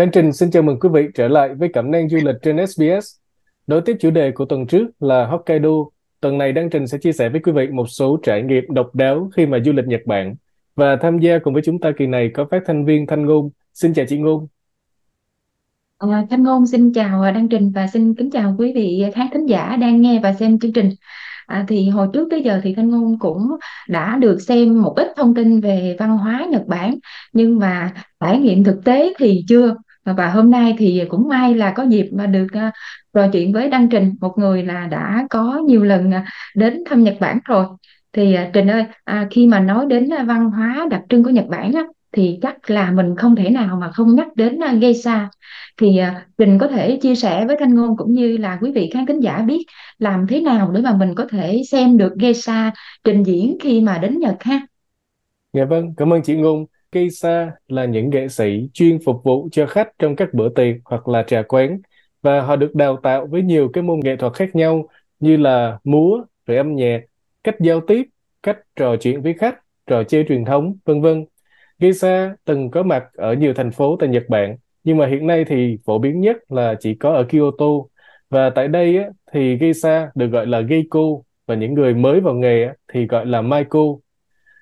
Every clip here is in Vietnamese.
Lan Trình xin chào mừng quý vị trở lại với Cẩm nang du lịch trên SBS. Đối tiếp chủ đề của tuần trước là Hokkaido. Tuần này Đăng Trình sẽ chia sẻ với quý vị một số trải nghiệm độc đáo khi mà du lịch Nhật Bản. Và tham gia cùng với chúng ta kỳ này có phát thanh viên Thanh Ngôn. Xin chào chị Ngôn. À, Thanh Ngôn xin chào Đăng Trình và xin kính chào quý vị khán thính giả đang nghe và xem chương trình. À, thì hồi trước tới giờ thì Thanh Ngôn cũng đã được xem một ít thông tin về văn hóa Nhật Bản nhưng mà trải nghiệm thực tế thì chưa và hôm nay thì cũng may là có dịp mà được à, trò chuyện với Đăng Trình một người là đã có nhiều lần à, đến thăm Nhật Bản rồi. Thì à, Trình ơi à, khi mà nói đến văn hóa đặc trưng của Nhật Bản á, thì chắc là mình không thể nào mà không nhắc đến geisha. Thì Trình có thể chia sẻ với Thanh Ngôn cũng như là quý vị khán thính giả biết làm thế nào để mà mình có thể xem được geisha trình diễn khi mà đến Nhật ha? Dạ vâng, cảm ơn chị Ngôn. Geisha là những nghệ sĩ chuyên phục vụ cho khách trong các bữa tiệc hoặc là trà quán và họ được đào tạo với nhiều cái môn nghệ thuật khác nhau như là múa, rồi âm nhạc, cách giao tiếp, cách trò chuyện với khách, trò chơi truyền thống, vân vân. Geisha từng có mặt ở nhiều thành phố tại Nhật Bản, nhưng mà hiện nay thì phổ biến nhất là chỉ có ở Kyoto. Và tại đây á, thì geisha được gọi là geiko và những người mới vào nghề á, thì gọi là maiko.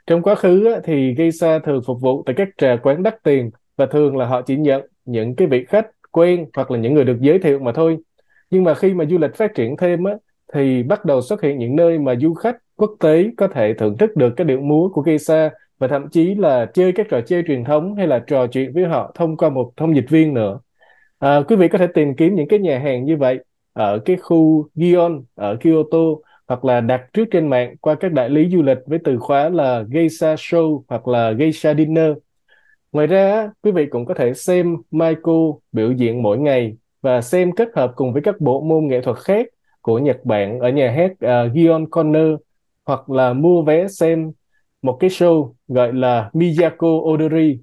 Trong quá khứ thì geisha thường phục vụ tại các trà quán đắt tiền và thường là họ chỉ nhận những cái vị khách quen hoặc là những người được giới thiệu mà thôi. Nhưng mà khi mà du lịch phát triển thêm á, thì bắt đầu xuất hiện những nơi mà du khách quốc tế có thể thưởng thức được cái điệu múa của geisha và thậm chí là chơi các trò chơi truyền thống hay là trò chuyện với họ thông qua một thông dịch viên nữa. À, quý vị có thể tìm kiếm những cái nhà hàng như vậy ở cái khu Gion ở Kyoto hoặc là đặt trước trên mạng qua các đại lý du lịch với từ khóa là Geisha Show hoặc là Geisha Dinner. Ngoài ra, quý vị cũng có thể xem Michael biểu diễn mỗi ngày và xem kết hợp cùng với các bộ môn nghệ thuật khác của Nhật Bản ở nhà hát à, uh, Gion Corner hoặc là mua vé xem một cái show gọi là Miyako Odori.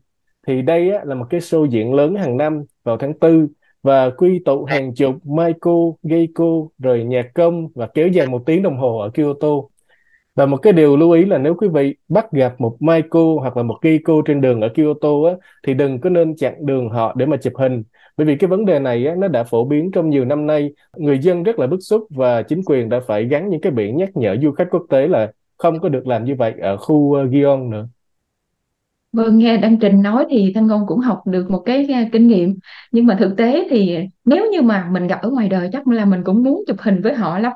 Thì đây á, là một cái show diễn lớn hàng năm vào tháng 4 và quy tụ hàng chục Maiko, Geiko, rồi nhạc công và kéo dài một tiếng đồng hồ ở Kyoto. Và một cái điều lưu ý là nếu quý vị bắt gặp một Maiko hoặc là một Geiko trên đường ở Kyoto á, thì đừng có nên chặn đường họ để mà chụp hình. Bởi vì cái vấn đề này á, nó đã phổ biến trong nhiều năm nay. Người dân rất là bức xúc và chính quyền đã phải gắn những cái biển nhắc nhở du khách quốc tế là không có được làm như vậy ở khu ờ, uh, Gion nữa. Vâng, nghe Đăng Trình nói thì Thanh Ngôn cũng học được một cái uh, kinh nghiệm. Nhưng mà thực tế thì nếu như mà mình gặp ở ngoài đời chắc là mình cũng muốn chụp hình với họ lắm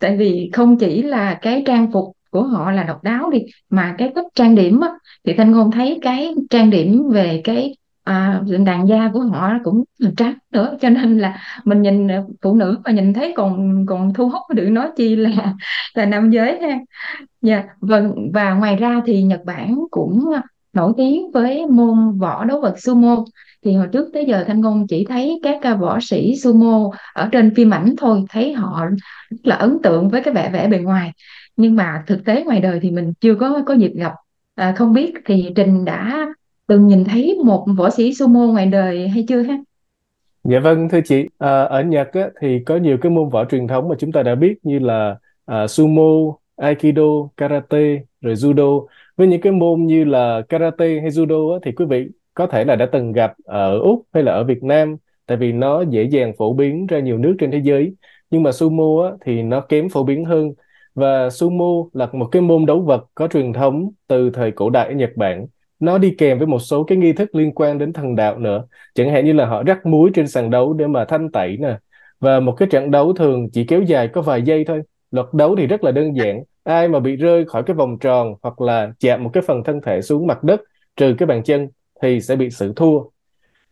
tại vì không chỉ là cái trang phục của họ là độc đáo đi mà cái cách trang điểm á, thì Thanh Ngôn thấy cái trang điểm về cái à, đàn da của họ cũng trắng nữa. Cho nên là mình nhìn à, phụ nữ mà nhìn thấy còn còn thu hút đừng nói chi là là nam giới ha. Dạ vâng và ngoài ra thì Nhật Bản cũng nổi tiếng với môn võ đấu vật sumo. Thì hồi trước tới giờ Thanh Ngôn chỉ thấy các à, võ sĩ sumo ở trên phim ảnh thôi thấy họ rất là ấn tượng với cái vẻ vẻ bề ngoài. Nhưng mà thực tế ngoài đời thì mình chưa có có dịp gặp. À, không biết thì Trình đã từng nhìn thấy một võ sĩ sumo ngoài đời hay chưa ha? Dạ vâng thưa chị, à, ở Nhật á, thì có nhiều cái môn võ truyền thống mà chúng ta đã biết như là à, sumo, aikido, karate, rồi judo. Với những cái môn như là karate hay judo á, thì quý vị có thể là đã từng gặp ở Úc hay là ở Việt Nam, tại vì nó dễ dàng phổ biến ra nhiều nước trên thế giới. Nhưng mà sumo á, thì nó kém phổ biến hơn. Và sumo là một cái môn đấu vật có truyền thống từ thời cổ đại ở Nhật Bản. Nó đi kèm với một số cái nghi thức liên quan đến thần đạo nữa. Chẳng hạn như là họ rắc muối trên sàn đấu để mà thanh tẩy nè. Và một cái trận đấu thường chỉ kéo dài có vài giây thôi. Luật đấu thì rất là đơn giản ai mà bị rơi khỏi cái vòng tròn hoặc là chạm một cái phần thân thể xuống mặt đất trừ cái bàn chân thì sẽ bị xử thua.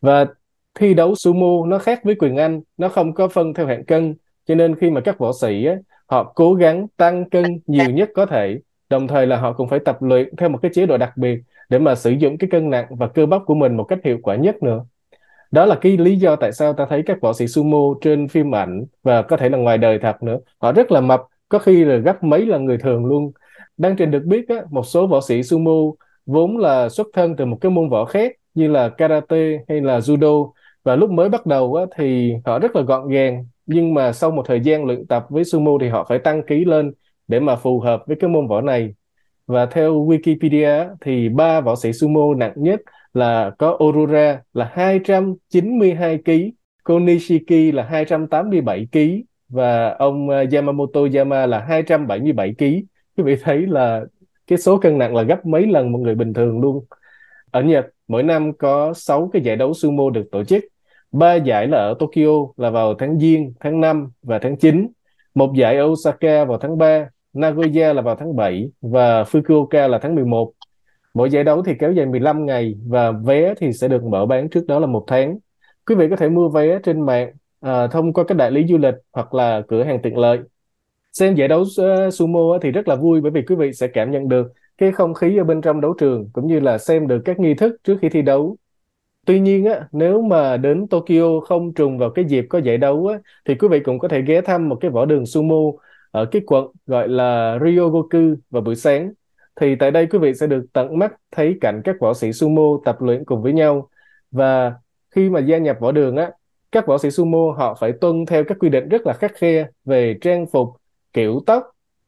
Và thi đấu sumo nó khác với quyền Anh nó không có phân theo hạng cân cho nên khi mà các võ sĩ á, họ cố gắng tăng cân nhiều nhất có thể đồng thời là họ cũng phải tập luyện theo một cái chế độ đặc biệt để mà sử dụng cái cân nặng và cơ bắp của mình một cách hiệu quả nhất nữa. Đó là cái lý do tại sao ta thấy các võ sĩ sumo trên phim ảnh và có thể là ngoài đời thật nữa. Họ rất là mập có khi là gấp mấy lần người thường luôn. Đang trình được biết á, một số võ sĩ sumo vốn là xuất thân từ một cái môn võ khác như là karate hay là judo. Và lúc mới bắt đầu á, thì họ rất là gọn gàng. Nhưng mà sau một thời gian luyện tập với sumo thì họ phải tăng ký lên để mà phù hợp với cái môn võ này. Và theo Wikipedia thì ba võ sĩ sumo nặng nhất là có Aurora là 292 kg, konishiki là 287 kg và ông ờ, Yamamoto Yama là 277 kg. Quý vị thấy là cái số cân nặng là gấp mấy lần một người bình thường luôn. Ở Nhật, mỗi năm có 6 cái giải đấu sumo được tổ chức. Ba giải là ở Tokyo là vào tháng Giêng, tháng 5 và tháng 9. Một giải ở Osaka vào tháng 3, Nagoya là vào tháng 7 và Fukuoka là tháng 11. Mỗi giải đấu thì kéo dài 15 ngày và vé thì sẽ được mở bán trước đó là một tháng. Quý vị có thể mua vé trên mạng à, thông qua các đại lý du lịch hoặc là cửa hàng tiện lợi. Xem giải đấu uh, sumo thì rất là vui bởi vì quý vị sẽ cảm nhận được cái không khí ở bên trong đấu trường cũng như là xem được các nghi thức trước khi thi đấu. Tuy nhiên á, nếu mà đến Tokyo không trùng vào cái dịp có giải đấu á, thì quý vị cũng có thể ghé thăm một cái võ đường sumo ở cái quận gọi là Ryogoku vào buổi sáng. Thì tại đây quý vị sẽ được tận mắt thấy cảnh các võ sĩ sumo tập luyện cùng với nhau. Và khi mà gia nhập võ đường á, các võ sĩ sumo họ phải tuân theo các quy định rất là khắc khe về trang phục, kiểu tóc,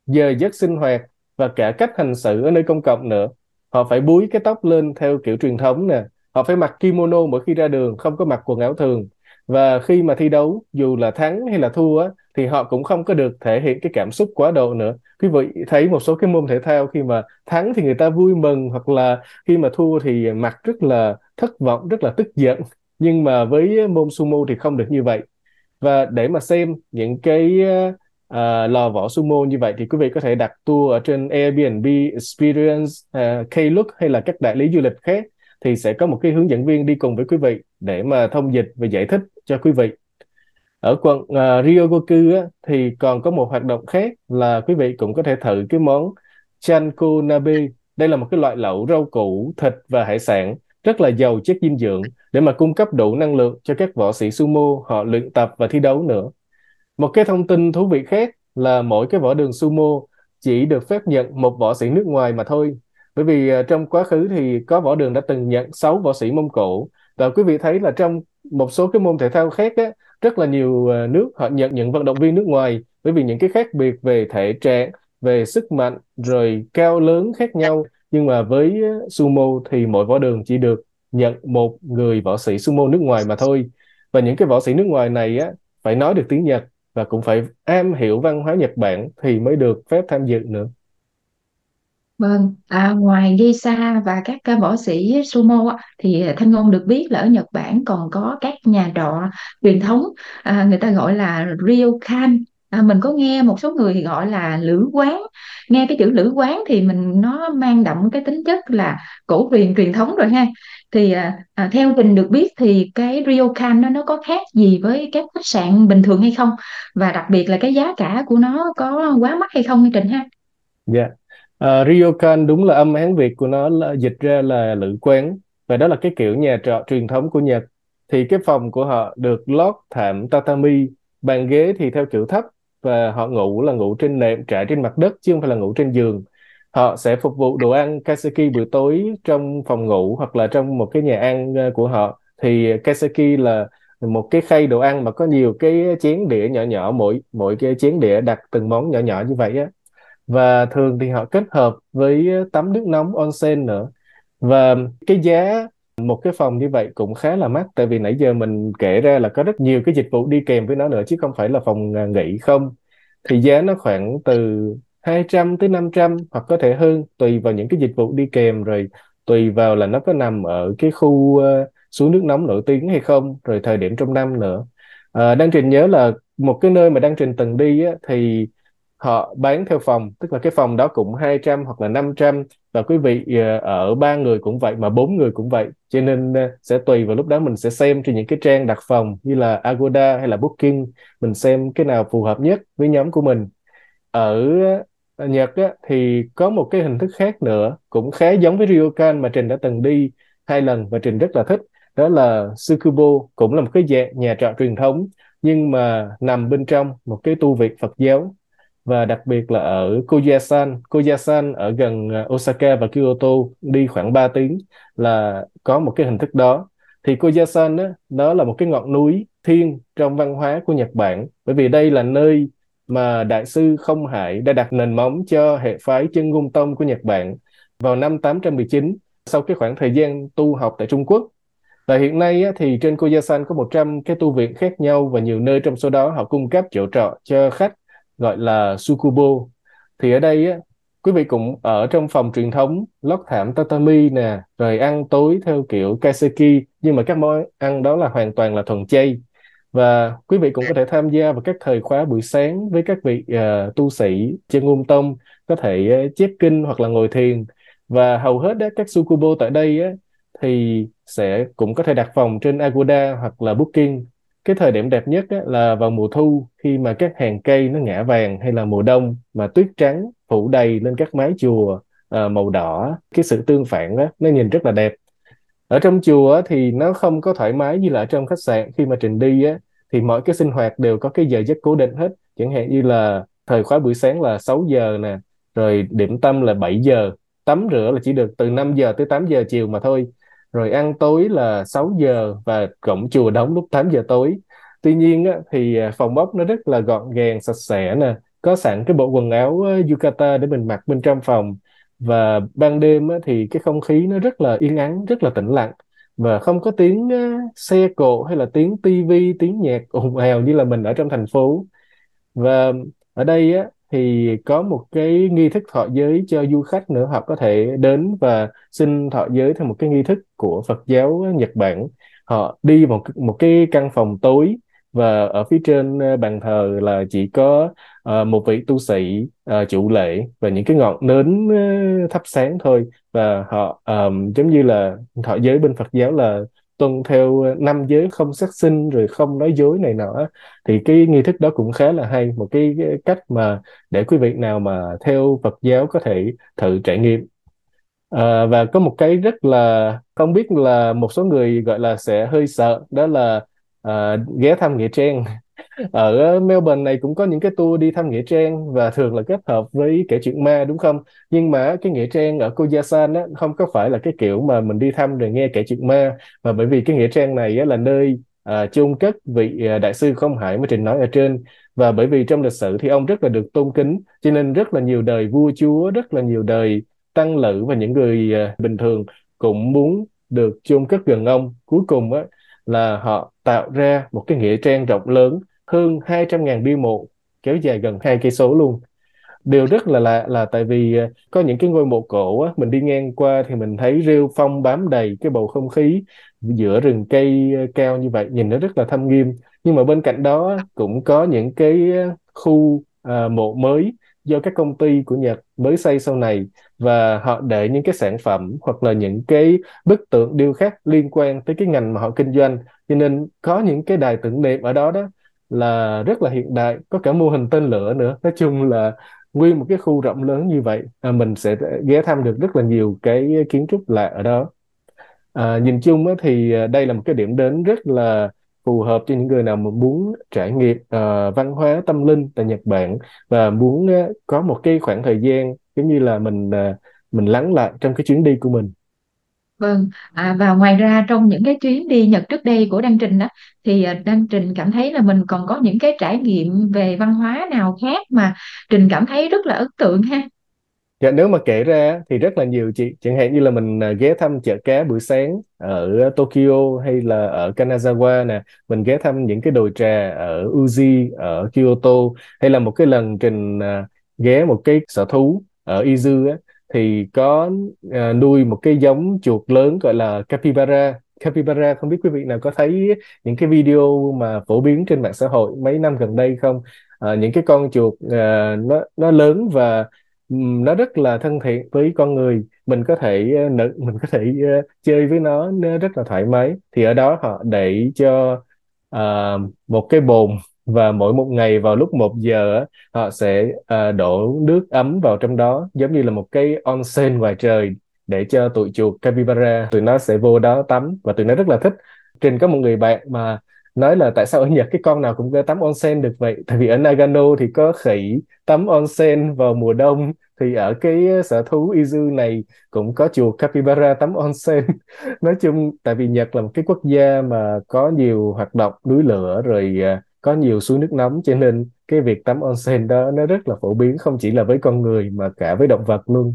giờ giấc sinh hoạt và cả cách hành xử ở nơi công cộng nữa. Họ phải búi cái tóc lên theo kiểu truyền thống nè. Họ phải mặc kimono mỗi khi ra đường, không có mặc quần áo thường. Và khi mà thi đấu, dù là thắng hay là thua á, thì họ cũng không có được thể hiện cái cảm xúc quá độ nữa. Quý vị thấy một số cái môn thể thao khi mà thắng thì người ta vui mừng hoặc là khi mà thua thì mặt rất là thất vọng, rất là tức giận. Nhưng mà với môn sumo thì không được như vậy. Và để mà xem những cái uh, lò võ sumo như vậy thì quý vị có thể đặt tour ở trên Airbnb, Experience, uh, Klook hay là các đại lý du lịch khác thì sẽ có một cái hướng dẫn viên đi cùng với quý vị để mà thông dịch và giải thích cho quý vị. Ở quận uh, Ryogoku á, thì còn có một hoạt động khác là quý vị cũng có thể thử cái món chanko nabe. Đây là một cái loại lẩu rau củ, thịt và hải sản rất là giàu chất dinh dưỡng để mà cung cấp đủ năng lượng cho các võ sĩ sumo họ luyện tập và thi đấu nữa. Một cái thông tin thú vị khác là mỗi cái võ đường sumo chỉ được phép nhận một võ sĩ nước ngoài mà thôi. Bởi vì à, trong quá khứ thì có võ đường đã từng nhận 6 võ sĩ Mông Cổ và quý vị thấy là trong một số cái môn thể thao khác á, rất là nhiều à, nước họ nhận những vận động viên nước ngoài bởi vì những cái khác biệt về thể trạng, về sức mạnh rồi cao lớn khác nhau nhưng mà với ờ, sumo thì mỗi võ đường chỉ được nhận một người võ sĩ sumo nước ngoài mà thôi và những cái võ sĩ nước ngoài này á phải nói được tiếng Nhật và cũng phải am hiểu văn hóa Nhật Bản thì mới được phép tham dự nữa. Vâng, à, ngoài Geisha và các ca võ sĩ sumo á, thì Thanh Ngôn được biết là ở Nhật Bản còn có các nhà trọ truyền thống à, người ta gọi là ryokan à, mình có nghe một số người thì gọi là lữ quán nghe cái chữ lữ quán thì mình nó mang đậm cái tính chất là cổ truyền truyền thống rồi ha thì à, à theo mình được biết thì cái ryokan nó nó có khác gì với các khách sạn bình thường hay không và đặc biệt là cái giá cả của nó có quá mắc hay không như Trình ha Dạ. Yeah. ryokan đúng là âm Hán Việt của nó là dịch ra là lữ quán và đó là cái kiểu nhà trọ truyền thống của Nhật. Thì cái phòng của họ được lót thảm tatami, bàn ghế thì theo kiểu thấp và họ ngủ là ngủ trên nệm, trải trên mặt đất chứ không phải là ngủ trên giường. Họ sẽ phục vụ đồ ăn kaseki buổi tối trong phòng ngủ hoặc là trong một cái nhà ăn ờ, của họ. Thì kaseki là một cái khay đồ ăn mà có nhiều cái chén đĩa nhỏ nhỏ, mỗi mỗi cái chén đĩa đặt từng món nhỏ nhỏ như vậy á và thường thì họ kết hợp với tắm nước nóng onsen nữa và cái giá một cái phòng như vậy cũng khá là mắc, tại vì nãy giờ mình kể ra là có rất nhiều cái dịch vụ đi kèm với nó nữa chứ không phải là phòng à, nghỉ không thì giá nó khoảng từ 200 tới 500 hoặc có thể hơn tùy vào những cái dịch vụ đi kèm rồi tùy vào là nó có nằm ở cái khu uh, suối nước nóng nổi tiếng hay không rồi thời điểm trong năm nữa. À, Đăng Trình nhớ là một cái nơi mà Đăng Trình từng đi á, thì họ bán theo phòng tức là cái phòng đó cũng 200 hoặc là 500 và quý vị ờ, ở ba người cũng vậy mà bốn người cũng vậy. Cho nên ờ, sẽ tùy vào lúc đó mình sẽ xem trên những cái trang đặt phòng như là Agoda hay là Booking. Mình xem cái nào phù hợp nhất với nhóm của mình. Ở ờ, Nhật á, thì có một cái hình thức khác nữa cũng khá giống với ryokan mà Trình đã từng đi hai lần và Trình rất là thích. Đó là Tsukubo cũng là một cái dạng nhà trọ truyền thống nhưng mà nằm bên trong một cái tu viện Phật giáo và đặc biệt là ở Koyasan. Koyasan ở gần à, Osaka và Kyoto đi khoảng 3 tiếng là có một cái hình thức đó. Thì Koyasan đó, đó là một cái ngọn núi thiên trong văn hóa của Nhật Bản bởi vì đây là nơi mà Đại sư Không Hải đã đặt nền móng cho hệ phái chân ngôn tông của Nhật Bản vào năm 819 sau cái khoảng thời gian tu học tại Trung Quốc. Và hiện nay thì trên Koyasan có 100 cái tu viện khác nhau và nhiều nơi trong số đó họ cung cấp chỗ trọ cho khách gọi là Sukubo. Thì ở đây á, quý vị cũng ở trong phòng truyền thống lót thảm tatami nè, rồi ăn tối theo kiểu kaiseki, nhưng mà các món ăn đó là hoàn toàn là thuần chay. Và quý vị cũng có thể tham gia vào các thời khóa buổi sáng với các vị uh, tu sĩ trên ngôn tông, có thể uh, chép kinh hoặc là ngồi thiền. Và hầu hết đó, các Sukubo tại đây á, thì sẽ cũng có thể đặt phòng trên Agoda hoặc là Booking. Cái thời điểm đẹp nhất á, là vào mùa thu khi mà các hàng cây nó ngã vàng hay là mùa đông mà tuyết trắng phủ đầy lên các mái chùa à, màu đỏ. Cái sự tương phản đó nó nhìn rất là đẹp. Ở trong chùa thì nó không có thoải mái như là ở trong khách sạn khi mà Trình đi á, thì mọi cái sinh hoạt đều có cái giờ giấc cố định hết. Chẳng hạn như là thời khóa buổi sáng là 6 giờ nè, rồi điểm tâm là 7 giờ, tắm rửa là chỉ được từ 5 giờ tới 8 giờ chiều mà thôi rồi ăn tối là 6 giờ và cổng chùa đóng lúc 8 giờ tối. Tuy nhiên á, thì à, phòng ốc nó rất là gọn gàng sạch sẽ nè có sẵn cái bộ quần áo yukata để mình mặc bên trong phòng. Và ban đêm á, thì cái không khí nó rất là yên ắng rất là tĩnh lặng. Và không có tiếng xe cộ hay là tiếng tivi tiếng nhạc ồn ào như là mình ở trong thành phố. Và ở đây á, thì có một cái nghi thức thọ giới cho du khách nữa họ có thể đến và xin thọ giới theo một cái nghi thức của Phật giáo Nhật Bản. Họ đi một một cái căn phòng tối và ở phía trên ờ, bàn thờ là chỉ có uh, một vị tu sĩ uh, chủ lễ và những cái ngọn nến uh, thắp sáng thôi. Và họ um, giống như là thọ giới bên Phật giáo là tuân theo năm giới không sát sinh rồi không nói dối này nọ thì cái nghi thức đó cũng khá là hay. Một cái, cách mà để quý vị nào mà theo Phật giáo có thể thử trải nghiệm. À, và có một cái rất là không biết là một số người gọi là sẽ hơi sợ đó là à, ghé thăm nghĩa trang ở ờ, Melbourne này cũng có những cái tour đi thăm nghĩa trang và thường là kết hợp với kể chuyện ma đúng không? Nhưng mà cái nghĩa trang ở Koyasan á không có phải là cái kiểu mà mình đi thăm rồi nghe kể chuyện ma mà bởi vì cái nghĩa trang này á, là nơi à, chôn cất vị à, đại sư Không Hải mà Trình nói ở trên. Và bởi vì trong lịch sử thì ông rất là được tôn kính cho nên rất là nhiều đời vua chúa rất là nhiều đời tăng lữ và những người à, bình thường cũng muốn được chôn cất gần ông. Cuối cùng á là họ tạo ra một cái nghĩa trang rộng lớn hơn 200.000 bia mộ kéo dài gần hai cây số luôn. Điều rất là lạ là tại vì ờ, có những cái ngôi mộ cổ á, mình đi ngang qua thì mình thấy rêu phong bám đầy cái bầu không khí giữa rừng cây ờ, cao như vậy nhìn nó rất là thâm nghiêm. Nhưng mà bên cạnh đó cũng có những cái ờ, khu à, mộ mới do các công ty của Nhật mới xây sau này và họ để những cái sản phẩm hoặc là những cái bức tượng điêu khắc liên quan tới cái ngành mà họ kinh doanh. Cho nên có những cái đài tưởng niệm ở đó đó là rất là hiện đại có cả mô hình tên lửa nữa. Nói chung là nguyên một cái khu rộng lớn như vậy à, mình sẽ ghé thăm được rất là nhiều cái kiến trúc lạ ở đó. À, nhìn chung á, thì à, đây là một cái điểm đến rất là phù hợp cho những người nào mà muốn trải nghiệm uh, văn hóa tâm linh tại Nhật Bản và muốn uh, có một cái khoảng thời gian giống như là mình uh, mình lắng lại trong cái chuyến đi của mình Vâng, à, và ngoài ra trong những cái chuyến đi Nhật trước đây của Đăng Trình đó thì Đăng Trình cảm thấy là mình còn có những cái trải nghiệm về văn hóa nào khác mà Trình cảm thấy rất là ấn tượng ha. Dạ, nếu mà kể ra thì rất là nhiều chị. Chẳng hạn như là mình à, ghé thăm chợ cá buổi sáng ở Tokyo hay là ở Kanazawa nè mình ghé thăm những cái đồi trà ở Uji ở Kyoto hay là một cái lần trình à, ghé một cái sở thú ở Izu á, thì có à, nuôi một cái giống chuột lớn gọi là capybara. Capybara không biết quý vị nào có thấy những cái video mà phổ biến trên mạng xã hội mấy năm gần đây không? À, những cái con chuột à, nó nó lớn và nó rất là thân thiện với con người. Mình có thể uh, mình có thể uh, chơi với nó, nó rất là thoải mái. Thì ở đó họ để cho uh, một cái bồn và mỗi một ngày vào lúc một giờ họ sẽ uh, đổ nước ấm vào trong đó giống như là một cái onsen ngoài trời để cho tụi chuột capybara. Tụi nó sẽ vô đó tắm và tụi nó rất là thích. Trình có một người bạn mà nói là tại sao ở Nhật cái con nào cũng có tắm onsen được vậy? Tại vì ở Nagano thì có khỉ tắm onsen vào mùa đông. Thì ở cái sở thú Izu này cũng có chùa capybara tắm onsen. Nói chung tại vì Nhật là một cái quốc gia mà có nhiều hoạt động núi lửa rồi à, có nhiều suối nước nóng cho nên cái việc tắm onsen đó nó rất là phổ biến không chỉ là với con người mà cả với động vật luôn.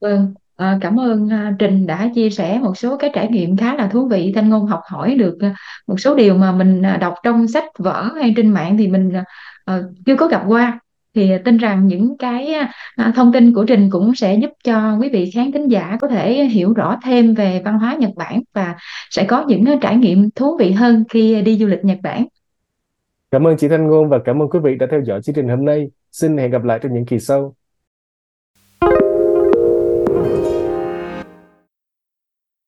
Vâng, À, cảm ơn à, Trình đã chia sẻ một số cái trải nghiệm khá là thú vị. Thanh Ngôn học hỏi được à, một số điều mà mình à, đọc trong sách vở hay trên mạng thì mình à, ờ, chưa có gặp qua. Thì tin rằng những cái à, à, thông tin của Trình cũng sẽ giúp cho quý vị khán thính giả có thể hiểu rõ thêm về văn hóa Nhật Bản và sẽ có những à, trải nghiệm thú vị hơn khi đi du lịch Nhật Bản. Cảm ơn chị Thanh Ngôn và cảm ơn quý vị đã theo dõi chương trình hôm nay. Xin hẹn gặp lại trong những kỳ sau.